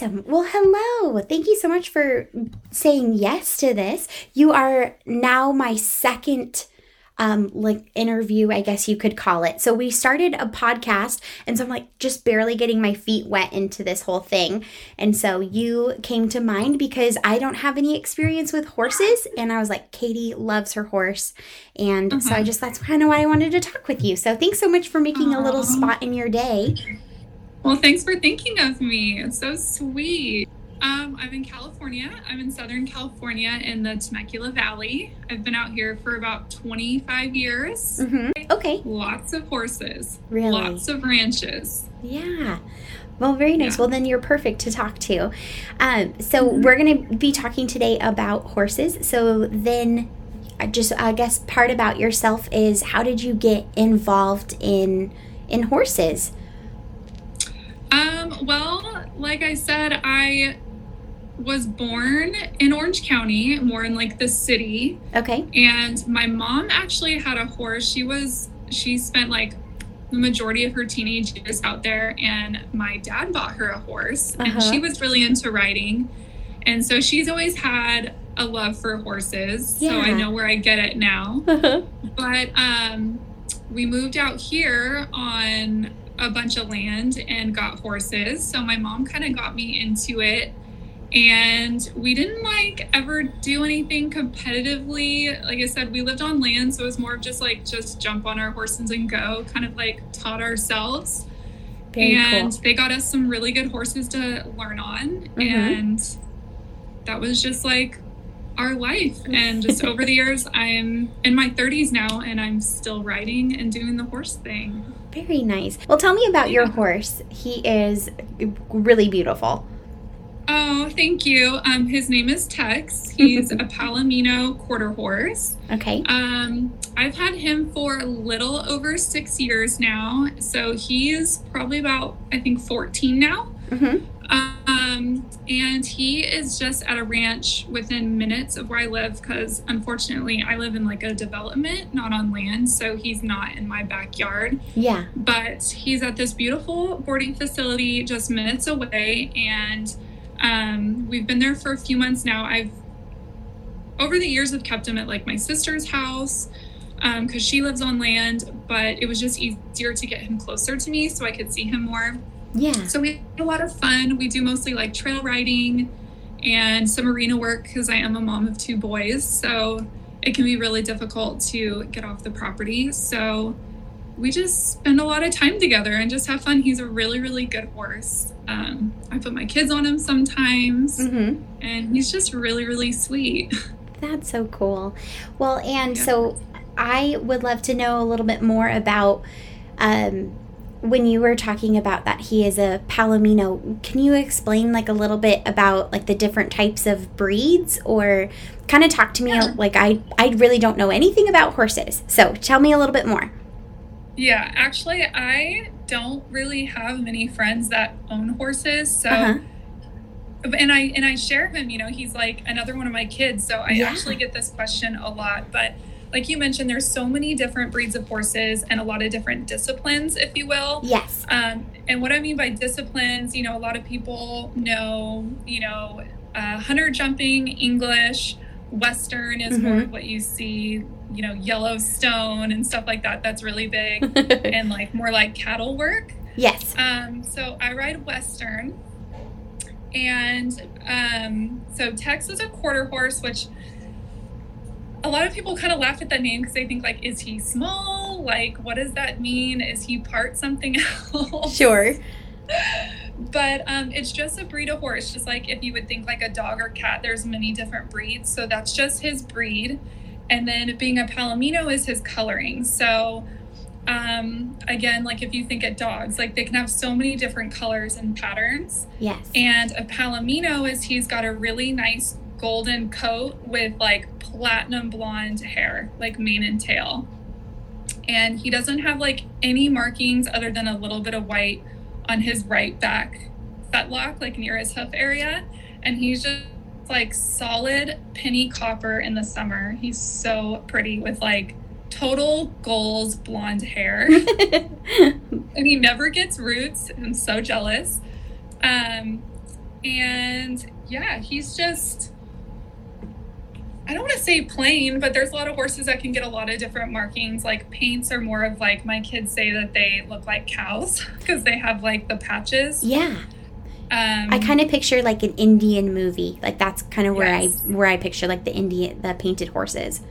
Awesome. Well, hello. Thank you so much for saying yes to this. You are now my second um, like interview, I guess you could call it. So we started a podcast, and so I'm like just barely getting my feet wet into this whole thing. And so you came to mind because I don't have any experience with horses, and I was like, Katie loves her horse, and uh-huh. so I mm-hmm. just that's kind of why I wanted to talk with you. So thanks so much for making Aww. a little spot in your day. Well, thanks for thinking of me. It's so sweet. Um, I'm in California. I'm in Southern California in the Temecula Valley. I've been out here for about 25 years. Mm-hmm. Okay. Lots of horses. Really? Lots of ranches. Yeah. Well, very nice. Yeah. Well, then you're perfect to talk to. Um, so mm-hmm. we're going to be talking today about horses. So then, just I guess part about yourself is how did you get involved in in horses? Well, like I said, I was born in Orange County, more in like the city. Okay. And my mom actually had a horse. She was she spent like the majority of her teenage years out there and my dad bought her a horse uh-huh. and she was really into riding. And so she's always had a love for horses. Yeah. So I know where I get it now. Uh-huh. But um we moved out here on a bunch of land and got horses. So my mom kind of got me into it and we didn't like ever do anything competitively like i said we lived on land so it was more of just like just jump on our horses and go kind of like taught ourselves Very and cool. they got us some really good horses to learn on mm-hmm. and that was just like our life and just over the years i'm in my 30s now and i'm still riding and doing the horse thing very nice well tell me about your horse he is really beautiful Oh, thank you. Um, his name is Tex. He's a Palomino quarter horse. Okay. Um, I've had him for a little over six years now. So he's probably about, I think, 14 now. Mm-hmm. Um, and he is just at a ranch within minutes of where I live because unfortunately I live in like a development, not on land. So he's not in my backyard. Yeah. But he's at this beautiful boarding facility just minutes away. And um, we've been there for a few months now. I've over the years have kept him at like my sister's house because um, she lives on land, but it was just easier to get him closer to me so I could see him more. Yeah. So we had a lot of fun. We do mostly like trail riding and some arena work because I am a mom of two boys. So it can be really difficult to get off the property. So we just spend a lot of time together and just have fun. He's a really, really good horse. Um, I put my kids on him sometimes, mm-hmm. and he's just really, really sweet. That's so cool. Well, and yeah. so I would love to know a little bit more about um, when you were talking about that he is a palomino. Can you explain like a little bit about like the different types of breeds, or kind of talk to me yeah. like I I really don't know anything about horses, so tell me a little bit more. Yeah, actually, I don't really have many friends that own horses. So, uh-huh. and I and I share him. You know, he's like another one of my kids. So I yeah. actually get this question a lot. But like you mentioned, there's so many different breeds of horses and a lot of different disciplines, if you will. Yes. Um, and what I mean by disciplines, you know, a lot of people know, you know, uh, hunter jumping, English, Western is mm-hmm. more of what you see you know, Yellowstone and stuff like that. That's really big. and like more like cattle work. Yes. Um, so I ride Western. And um, so Tex is a quarter horse, which a lot of people kind of laugh at that name because they think like, is he small? Like, what does that mean? Is he part something else? Sure. but um, it's just a breed of horse, just like if you would think like a dog or cat, there's many different breeds. So that's just his breed. And then being a palomino is his coloring. So um, again, like if you think at dogs, like they can have so many different colors and patterns. Yes. And a palomino is he's got a really nice golden coat with like platinum blonde hair, like mane and tail. And he doesn't have like any markings other than a little bit of white on his right back fetlock, like near his hoof area. And he's just like solid penny copper in the summer. He's so pretty with like total goals blonde hair. and he never gets roots. I'm so jealous. Um, and yeah, he's just I don't want to say plain, but there's a lot of horses that can get a lot of different markings. Like paints are more of like my kids say that they look like cows because they have like the patches. Yeah. Um, I kind of picture like an Indian movie. Like that's kind of where yes. I where I picture like the Indian the painted horses.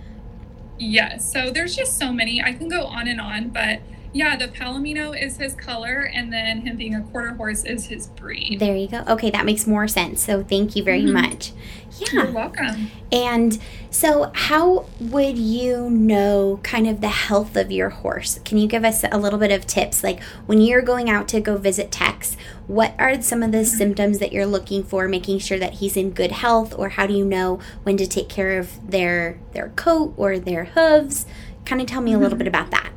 Yes. So there's just so many. I can go on and on, but yeah, the Palomino is his color, and then him being a quarter horse is his breed. There you go. Okay, that makes more sense. So thank you very mm-hmm. much. Yeah. You're welcome. And so, how would you know kind of the health of your horse? Can you give us a little bit of tips? Like when you're going out to go visit Tex, what are some of the mm-hmm. symptoms that you're looking for, making sure that he's in good health, or how do you know when to take care of their their coat or their hooves? Kind of tell me a little mm-hmm. bit about that.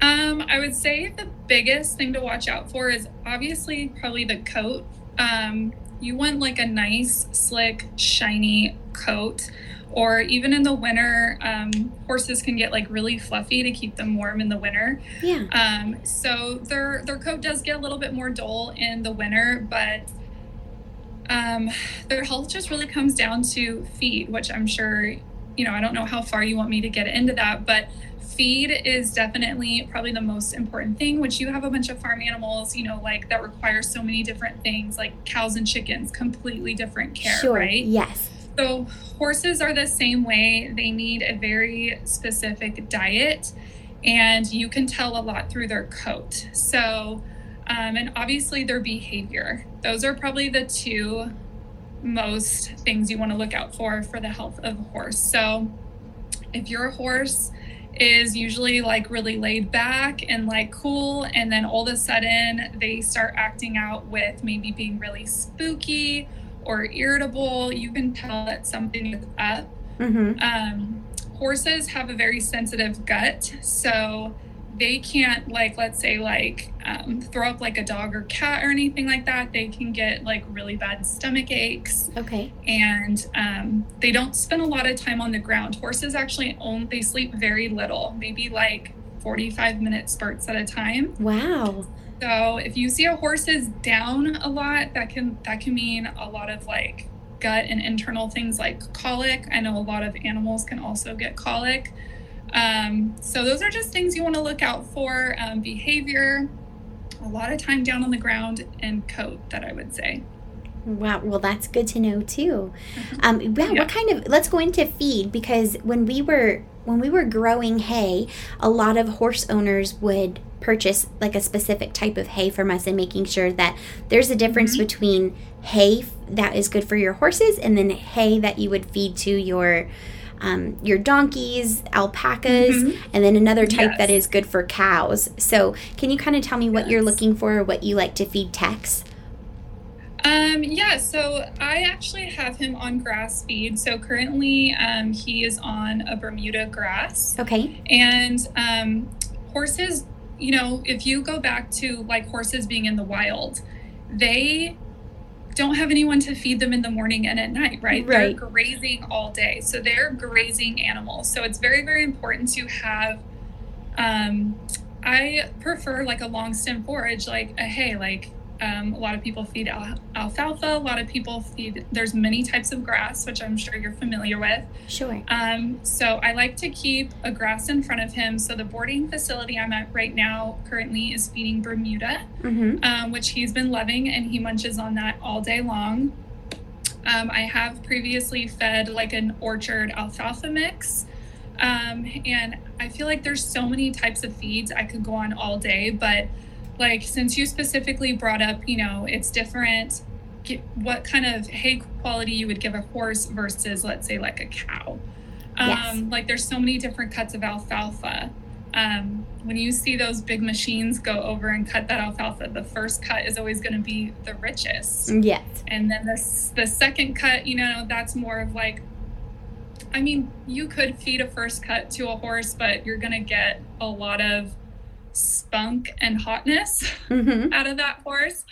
Um, I would say the biggest thing to watch out for is obviously probably the coat. Um, you want like a nice, slick, shiny coat. Or even in the winter, um, horses can get like really fluffy to keep them warm in the winter. Yeah. Um, so their their coat does get a little bit more dull in the winter, but um, their health just really comes down to feed, which I'm sure, you know, I don't know how far you want me to get into that, but feed is definitely probably the most important thing. Which you have a bunch of farm animals you know like that require so many different things like cows and chickens completely different care sure. right? yes. So horses are the same way. They need a very specific diet and you can tell a lot through their coat. So um, and obviously their behavior. Those are probably the two most things you want to look out for for the health of a horse. So if your horse is usually like really laid back and like cool and then all of a sudden they start acting out with maybe being really spooky or irritable you can tell that something is up mm-hmm. um, horses have a very sensitive gut so they can't like let's say like um, throw up like a dog or cat or anything like that they can get like really bad stomach aches. Okay. And um, they don't spend a lot of time on the ground. Horses actually own they sleep very little maybe like 45 minute spurts at a time. Wow. So if you see a horse is down a lot that can that can mean a lot of like gut and internal things like colic. I know a lot of animals can also get colic um, so those are just things you want to look out for. Um, behavior, a lot of time down on the ground, and coat that I would say. Wow, well, that's good to know too. Mm-hmm. Um, yeah, yeah, what kind of? Let's go into feed because when we were when we were growing hay, a lot of horse owners would purchase like a specific type of hay from us and making sure that there's a difference mm-hmm. between hay that is good for your horses and then hay that you would feed to your um, your donkeys, alpacas, mm-hmm. and then another type yes. that is good for cows. So, can you kind of tell me what yes. you're looking for or what you like to feed Tex? Um, yeah, so I actually have him on grass feed. So currently um, he is on a Bermuda grass. Okay. And um, horses, you know, if you go back to like horses being in the wild, they don't have anyone to feed them in the morning and at night, right? right? They're grazing all day. So they're grazing animals. So it's very, very important to have um I prefer like a long stem forage, like a hay, like um, a lot of people feed al- alfalfa. A lot of people feed. There's many types of grass, which I'm sure you're familiar with. Sure. Um, so I like to keep a grass in front of him. So the boarding facility I'm at right now currently is feeding Bermuda, mm-hmm. um, which he's been loving, and he munches on that all day long. Um, I have previously fed like an orchard alfalfa mix. Um, and I feel like there's so many types of feeds I could go on all day, but like since you specifically brought up you know it's different what kind of hay quality you would give a horse versus let's say like a cow. Um, yes. like there's so many different cuts of alfalfa. Um, when you see those big machines go over and cut that alfalfa the first cut is always going to be the richest. Yes. And then the, the second cut you know that's more of like i mean you could feed a first cut to a horse but you're going to get a lot of spunk and hotness mm-hmm. out of that horse.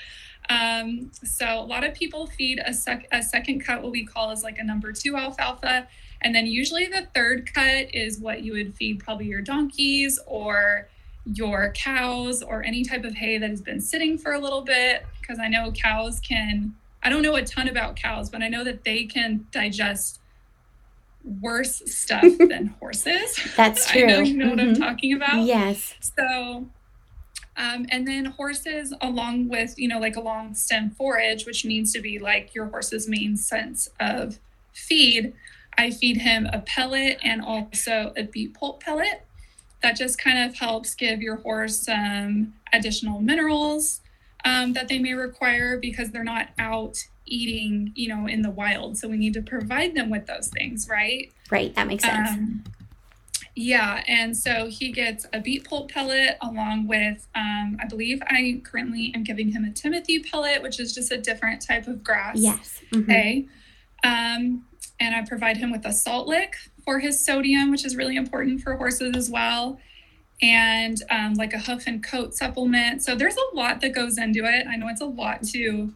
Um, so a lot of people feed a, sec- a second cut, what we call as like a number two alfalfa. And then usually the third cut is what you would feed probably your donkeys or your cows or any type of hay that has been sitting for a little bit. Because I know cows can I don't know a ton about cows, but I know that they can digest worse stuff than horses. That's true. I know you know mm-hmm. what I'm mm-hmm. talking about. Yes. So, um, and then horses, along with, you know, like a long stem forage, which needs to be like your horse's main sense of feed, I feed him a pellet and also a beet pulp pellet. That just kind of helps give your horse some additional minerals um, that they may require because they're not out eating, you know, in the wild. So we need to provide them with those things, right? Right. That makes sense. Um, yeah, and so he gets a beet pulp pellet along with, um, I believe I currently am giving him a Timothy pellet, which is just a different type of grass. Yes. Mm-hmm. Okay. Um, and I provide him with a salt lick for his sodium, which is really important for horses as well, and um, like a hoof and coat supplement. So there's a lot that goes into it. I know it's a lot to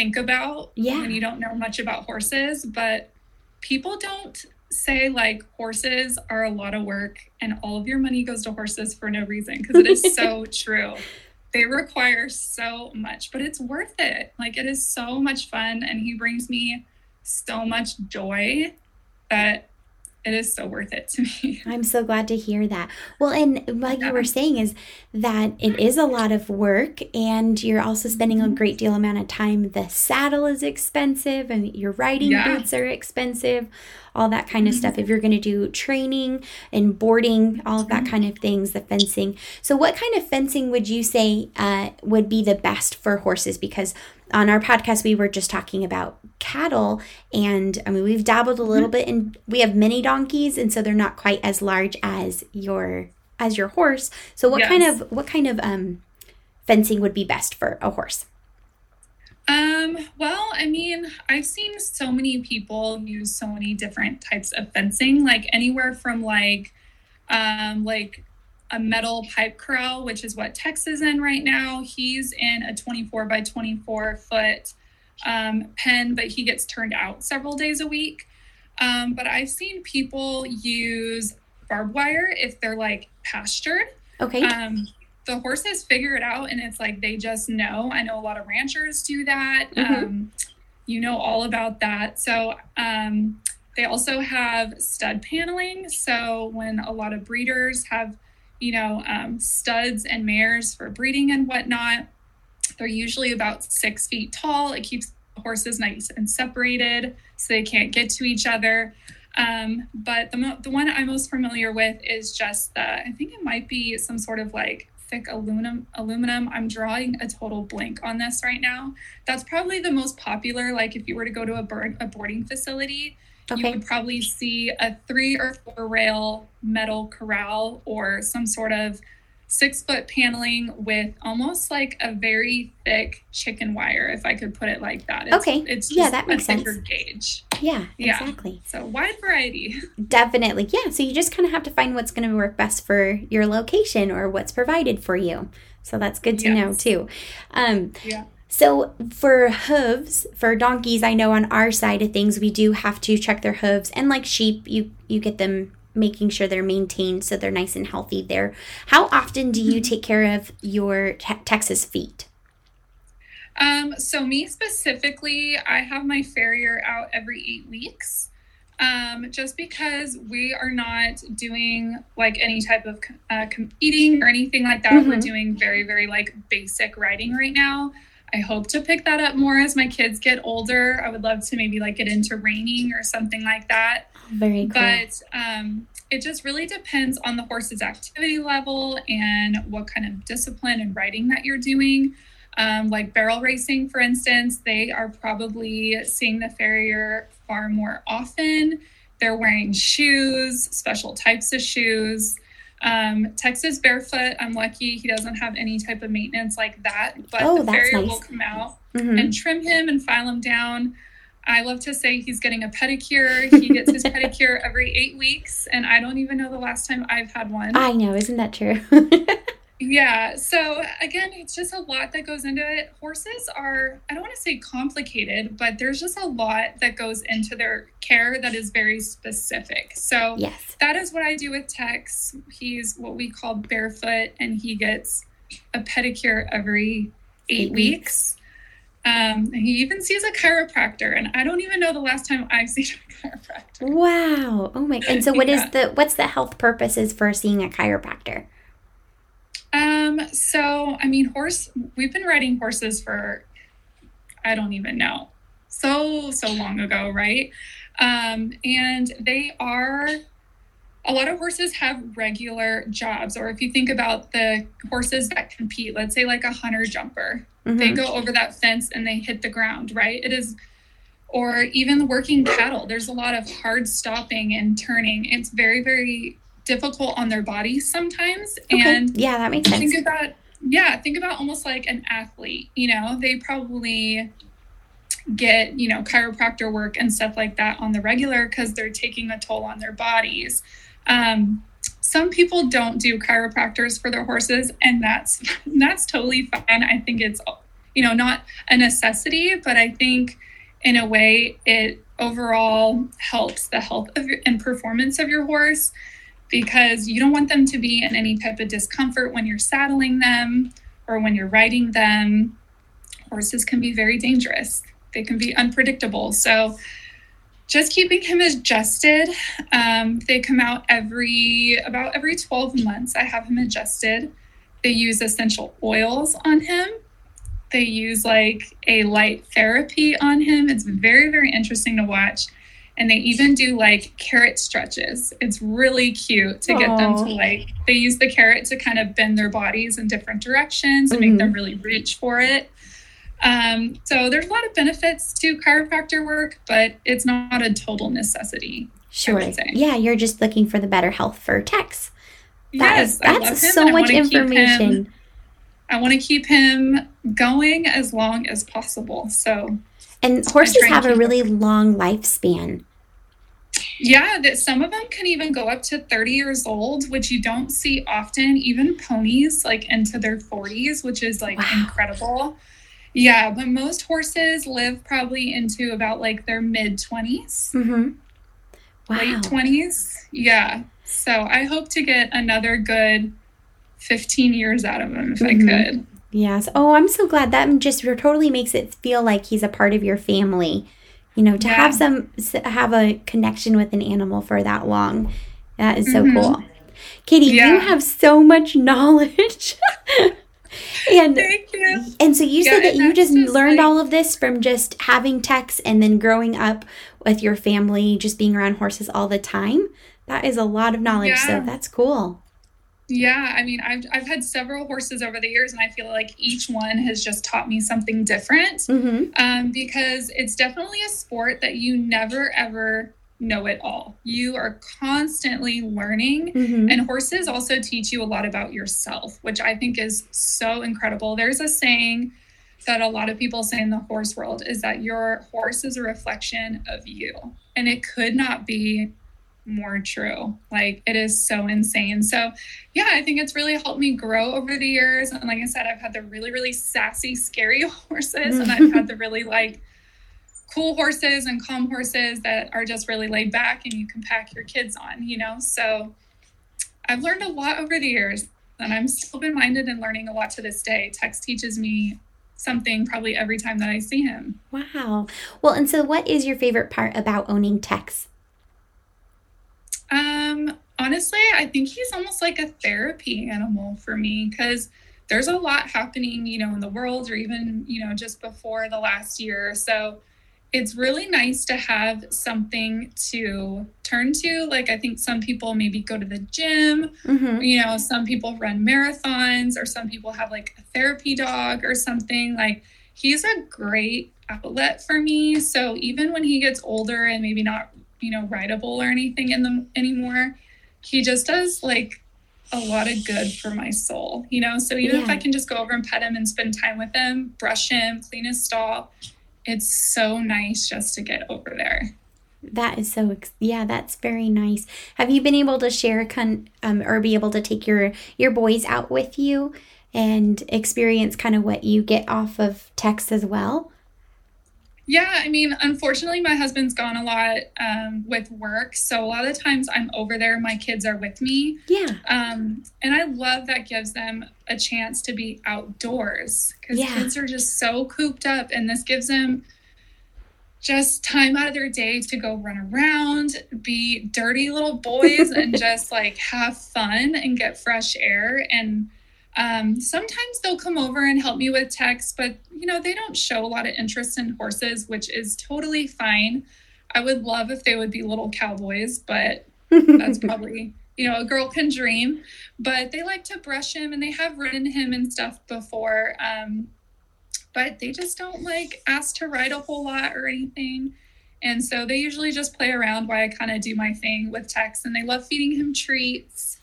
think about yeah. when you don't know much about horses, but people don't say like horses are a lot of work and all of your money goes to horses for no reason because it is so true. They require so much, but it's worth it. Like it is so much fun and he brings me so much joy that it is so worth it to me. I'm so glad to hear that. Well, and like yeah. you were saying is that it is a lot of work and you're also spending a mm-hmm. great deal amount of time. The saddle is expensive and your riding yeah. boots are expensive all that kind of stuff. If you're going to do training and boarding, all of that kind of things, the fencing. So, what kind of fencing would you say uh, would be the best for horses? Because on our podcast, we were just talking about cattle, and I mean, we've dabbled a little bit, and we have mini donkeys, and so they're not quite as large as your as your horse. So, what yes. kind of what kind of um, fencing would be best for a horse? Um, well, I mean, I've seen so many people use so many different types of fencing, like anywhere from like um like a metal pipe corral, which is what Tex is in right now. He's in a 24 by 24 foot um, pen, but he gets turned out several days a week. Um, but I've seen people use barbed wire if they're like pastured. Okay. Um, the horses figure it out and it's like they just know. I know a lot of ranchers do that. Mm-hmm. Um, you know all about that. So um, they also have stud paneling. So when a lot of breeders have, you know, um, studs and mares for breeding and whatnot, they're usually about six feet tall. It keeps horses nice and separated so they can't get to each other. Um, but the, mo- the one I'm most familiar with is just the, I think it might be some sort of like thick aluminum aluminum i'm drawing a total blank on this right now that's probably the most popular like if you were to go to a bird a boarding facility okay. you would probably see a three or four rail metal corral or some sort of six foot paneling with almost like a very thick chicken wire, if I could put it like that. It's, okay. It's yeah, that makes sense. gauge. Yeah, yeah, exactly. So wide variety. Definitely. Yeah. So you just kind of have to find what's going to work best for your location or what's provided for you. So that's good to yes. know too. Um, yeah. So for hooves, for donkeys, I know on our side of things we do have to check their hooves, and like sheep, you you get them making sure they're maintained so they're nice and healthy there. How often do you take care of your te- Tex's feet? Um, so me specifically, I have my farrier out every eight weeks. Um, just because we are not doing like any type of uh, eating or anything like that. Mm-hmm. We're doing very, very like basic riding right now. I hope to pick that up more as my kids get older. I would love to maybe like get into reining or something like that. Very cool. But um, it just really depends on the horse's activity level and what kind of discipline and riding that you're doing. Um, like barrel racing, for instance, they are probably seeing the farrier far more often. They're wearing shoes, special types of shoes. Um, Tex's barefoot, I'm lucky he doesn't have any type of maintenance like that, but oh, the farrier nice. will come out mm-hmm. and trim him and file him down. I love to say he's getting a pedicure. He gets his pedicure every eight weeks, and I don't even know the last time I've had one. I know, isn't that true? yeah. So, again, it's just a lot that goes into it. Horses are, I don't want to say complicated, but there's just a lot that goes into their care that is very specific. So, yes. that is what I do with Tex. He's what we call barefoot, and he gets a pedicure every eight, eight weeks. weeks Um, he even sees a chiropractor, and I don't even know the last time I've seen a chiropractor. Wow! Oh my! And so, what yeah. is the what's the health purposes for seeing a chiropractor? Um. So, I mean, horse. We've been riding horses for, I don't even know, so so long ago, right? Um, and they are a lot of horses have regular jobs or if you think about the horses that compete let's say like a hunter jumper mm-hmm. they go over that fence and they hit the ground right it is or even working cattle there's a lot of hard stopping and turning it's very very difficult on their bodies sometimes. Okay. and yeah that makes sense. think about yeah think about almost like an athlete you know? They probably get you know chiropractor work and stuff like that on the regular because they're taking a toll on their bodies. Um, some people don't do chiropractors for their horses, and that's that's totally fine. I think it's you know not a necessity, but I think in a way it overall helps the health of your, and performance of your horse because you don't want them to be in any type of discomfort when you're saddling them or when you're riding them. Horses can be very dangerous. They can be unpredictable. So just keeping him adjusted. Um, they come out every about every 12 months. I have him adjusted. They use essential oils on him. They use like a light therapy on him. It's very, very interesting to watch. And they even do like carrot stretches. It's really cute to get Aww. them to like, they use the carrot to kind of bend their bodies in different directions and mm-hmm. make them really reach for it. Um, so there's a lot of benefits to chiropractor work, but it's not a total necessity. Sure. Yeah, you're just looking for the better health for Tex. That yes, is, that's so much information. I want to keep him going as long as possible. So, and horses have a really long lifespan. Yeah, that some of them can even go up to 30 years old, which you don't see often. Even ponies like into their 40s, which is like wow. incredible. Yeah, but most horses live probably into about like their mid 20s. Mm-hmm. Wow. Late 20s. Yeah. So I hope to get another good 15 years out of him if mm-hmm. I could. Yes. Oh, I'm so glad that just totally makes it feel like he's a part of your family. You know, to yeah. have some have a connection with an animal for that long. That is so mm-hmm. cool. Katie, yeah. you have so much knowledge. and thank you. and so you yeah, said that you just, just learned like, all of this from just having Tex and then growing up with your family, just being around horses all the time. That is a lot of knowledge. So that's cool. Yeah, I mean, I've I've had several horses over the years, and I feel like each one has just taught me something different. Mm-hmm. Um, because it's definitely a sport that you never ever know it all. You are constantly learning, mm-hmm. and horses also teach you a lot about yourself, which I think is so incredible. There's a saying that a lot of people say in the horse world is that your horse is a reflection of you, and it could not be more true. Like it is so insane. So, yeah, I think it's really helped me grow over the years. And like I said, I've had the really, really sassy, scary horses, and I've had the mm. really like cool horses and calm horses that are just really laid back and you can pack your kids on, you know? So I've learned a lot over the years and I'm still open minded and learning a lot to this day. Tex teaches me something probably every time that I see him. Wow. Well, and so what is your favorite part about owning Tex? Um, honestly, I think he's almost like a therapy animal for me because there's a lot happening, you know, in the world or even, you know, just before the last year. So it's really nice to have something to turn to. Like, I think some people maybe go to the gym, mm-hmm. you know, some people run marathons, or some people have like a therapy dog or something. Like, he's a great outlet for me. So, even when he gets older and maybe not, you know, rideable or anything in them anymore, he just does like a lot of good for my soul, you know? So, even yeah. if I can just go over and pet him and spend time with him, brush him, clean his stall, it's so nice just to get over there. That is so yeah, that's very nice. Have you been able to share con um, or be able to take your your boys out with you and experience kind of what you get off of Tex as well? Yeah, I mean, unfortunately, my husband's gone a lot um, with work, so a lot of times I'm over there. My kids are with me. Yeah. Um, and I love that gives them a chance to be outdoors because Yeah. kids are just so cooped up, and this gives them just time out of their day to go run around, be dirty little boys, and just like have fun and get fresh air. And um, sometimes they'll come over and help me with Tex, but you know, they don't show a lot of interest in horses, which is totally fine. I would love if they would be little cowboys, but that's probably you know a girl can dream. But they like to brush him and they have ridden him and stuff before. Um, but they just don't like ask to ride a whole lot or anything. And so they usually just play around while i kind of do my thing with tex and they love feeding him treats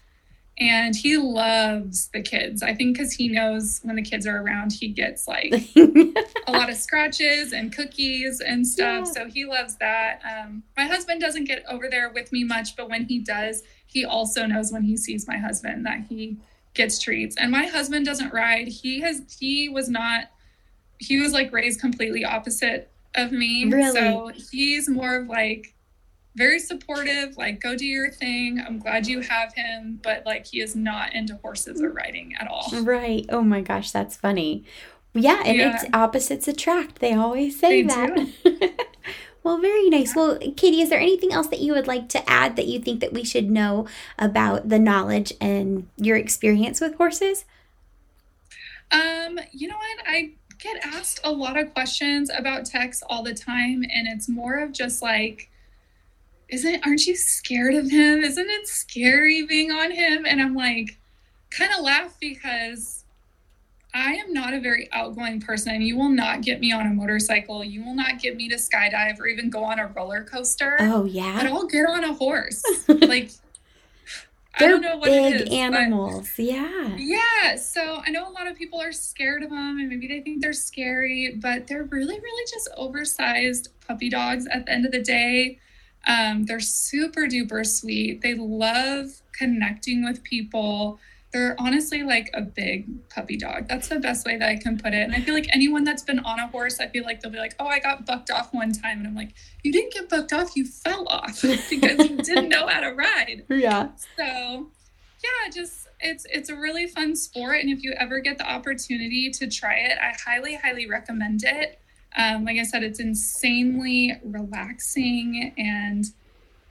and he loves the kids i think because he knows when the kids are around he gets like a lot of scratches and cookies and stuff. Yeah. So he loves that. Um, my husband doesn't get over there with me much, but when he does, he also knows when he sees my husband that he gets treats. And my husband doesn't ride. He has he was not he was like raised completely opposite of me. Really? So he's more of like very supportive, like go do your thing. I'm glad you have him, but like he is not into horses or riding at all. right. Oh my gosh, that's funny. Yeah, and Yeah. it's opposites attract. They always say They that. well, very nice. Well, Katie, is there anything else that you would like to add that you think that we should know about the knowledge and your experience with horses? Um, you know what? I get asked a lot of questions about Tex all the time, and it's more of just like, isn't aren't you scared of him? Isn't it scary being on him? And I'm like, kind of laugh because I am not a very outgoing person. You will not get me on a motorcycle. You will not get me to skydive or even go on a roller coaster. Oh, yeah But. I'll get on a horse. like I They're don't know what it big is, but- animals. Yeah. yeah, so I know a lot of people are scared of them and maybe they think they're scary, but they're really, really just oversized puppy dogs at the end of the day. Um, they're super duper sweet. They love connecting with people. They're honestly like a big puppy dog. That's the best way that I can put it. And I feel like anyone that's been on a horse, I feel like they'll be like, oh, I got bucked off one time. And I'm like, you didn't get bucked off, you fell off because you didn't know how to ride. Yeah. So yeah, just it's it's a really fun sport, and if you ever get the opportunity to try it, I highly highly recommend it. Um, like I said, it's insanely relaxing and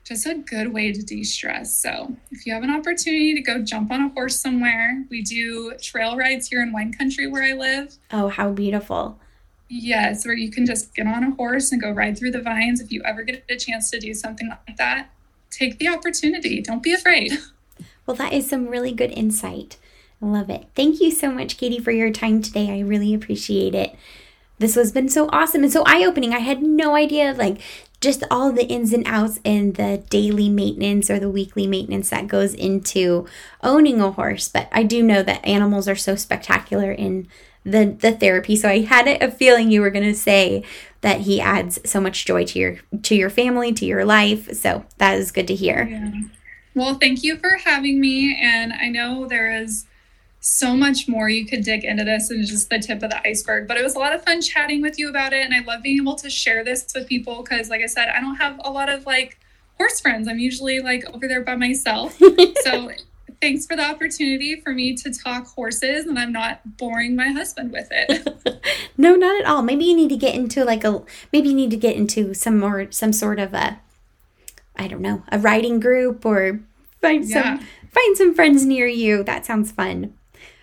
just a good way to de-stress. So if you have an opportunity to go jump on a horse somewhere, we do trail rides here in wine country where I live. Oh, how beautiful. Yes, where you can just get on a horse and go ride through the vines. If you ever get a chance to do something like that, take the opportunity. Don't be afraid. Well, that is some really good insight. I love it. Thank you so much, Katie, for your time today. I really appreciate it. This has been so awesome and so eye opening. I had no idea, like, just all the ins and outs and the daily maintenance or the weekly maintenance that goes into owning a horse. But I do know that animals are so spectacular in the, the therapy. So I had a feeling you were going to say that he adds so much joy to your to your family, to your life. So that is good to hear. Yeah. Well, thank you for having me. And I know there is so much more you could dig into this and just the tip of the iceberg. But it was a lot of fun chatting with you about it. And I love being able to share this with people because, like I said, I don't have a lot of like horse friends. I'm usually like over there by myself. so thanks for the opportunity for me to talk horses and I'm not boring my husband with it. No, not at all. Maybe you need to get into like a maybe you need to get into some more some sort of a I don't know, a riding group or find Yeah. some find some friends near you. That sounds fun.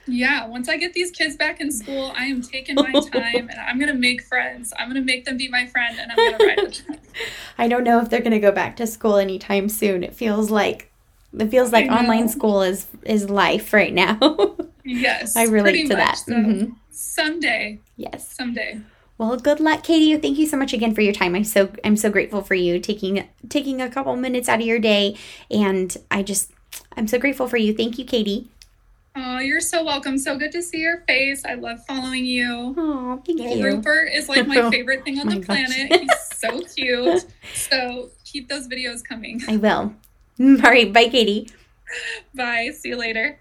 Yeah, once I get these kids back in school, I am taking my time and I'm going to make friends. I'm going to make them be my friend and I'm going to ride with them. I don't know if they're going to go back to school anytime soon. It feels like it feels like online school is is life right now. Yes. I relate to that. so. Mhm. Someday, Yes. someday. Well, good luck, Katie. Thank you so much again for your time. I'm so I'm so grateful for you taking taking a couple minutes out of your day, and I just I'm so grateful for you. Thank you, Katie. Oh, you're so welcome. So good to see your face. I love following you. Oh, thank Little you. Rupert is like my oh favorite thing on my the gosh. planet. He's so cute. So keep those videos coming. I will. All right, bye, Katie. Bye. See you later.